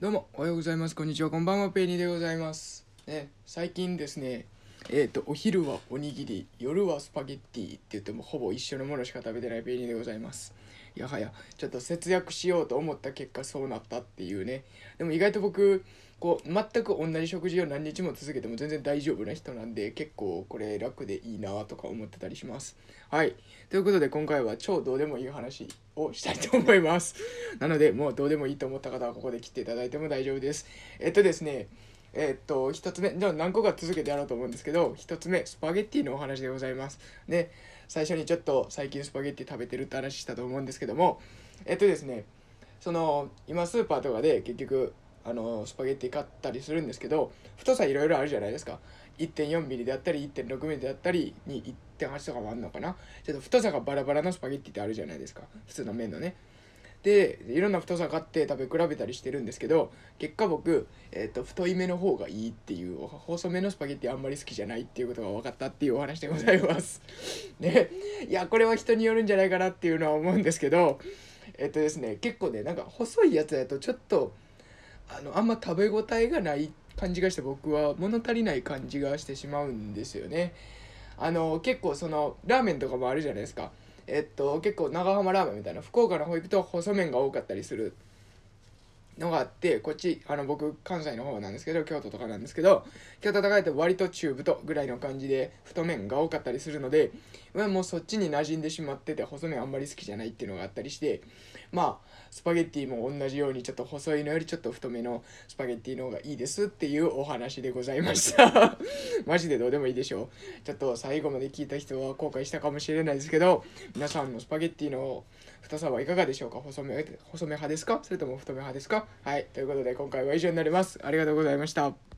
どうもおはようございます。こんにちは。こんばんは。ペイニーでございます。ね最近ですねえっ、とお昼はおにぎり夜はスパゲッティって言ってもほぼ一緒のものしか食べてないペイニーでございます。やはやちょっと節約しようと思った結果そうなったっていうね。でも意外と僕こう全く同じ食事を何日も続けても全然大丈夫な人なんで結構これ楽でいいなとか思ってたりします。はい。ということで今回は超どうでもいい話をしたいと思います。なのでもうどうでもいいと思った方はここで切っていただいても大丈夫です。えっとですねえっと1つ目じゃあ何個か続けてやろうと思うんですけど1つ目スパゲッティのお話でございます。で最初にちょっと最近スパゲッティ食べてるって話したと思うんですけどもえっとですねその今スーパーとかで結局あのスパゲッティ買ったりするんですけど太さいろいろあるじゃないですか。1.4mm であったり 1.6mm であったりに1.8とかもあるのかな。ちょっと太さがバラバラのスパゲッティってあるじゃないですか。普通の麺のね。でいろんな太さ買って食べ比べたりしてるんですけど結果僕、えーと、太い目の方がいいっていう細めのスパゲッティあんまり好きじゃないっていうことが分かったっていうお話でございます。ね。いやこれは人によるんじゃないかなっていうのは思うんですけどえっ、ー、とですね結構ねなんか細いやつだとちょっとあのあんま食べ応えがない感じがして僕は物足りない感じがしてしまうんですよね。あの結構そのラーメンとかもあるじゃないですか。えっと結構長浜ラーメンみたいな福岡の方行くと細麺が多かったりするのがあってこっちあの僕関西の方なんですけど京都とかなんですけど京都とかだと割と中太ぐらいの感じで太麺が多かったりするので、まあ、もうそっちに馴染んでしまってて細麺あんまり好きじゃないっていうのがあったりしてまあスパゲッティも同じようにちょっと細いのよりちょっと太めのスパゲッティの方がいいですっていうお話でございました。マジでどうでもいいでしょう。ちょっと最後まで聞いた人は後悔したかもしれないですけど皆さんのスパゲッティの太さはいかがでしょうか？細め細め派ですか？それとも太め派ですか？はいということで今回は以上になります。ありがとうございました。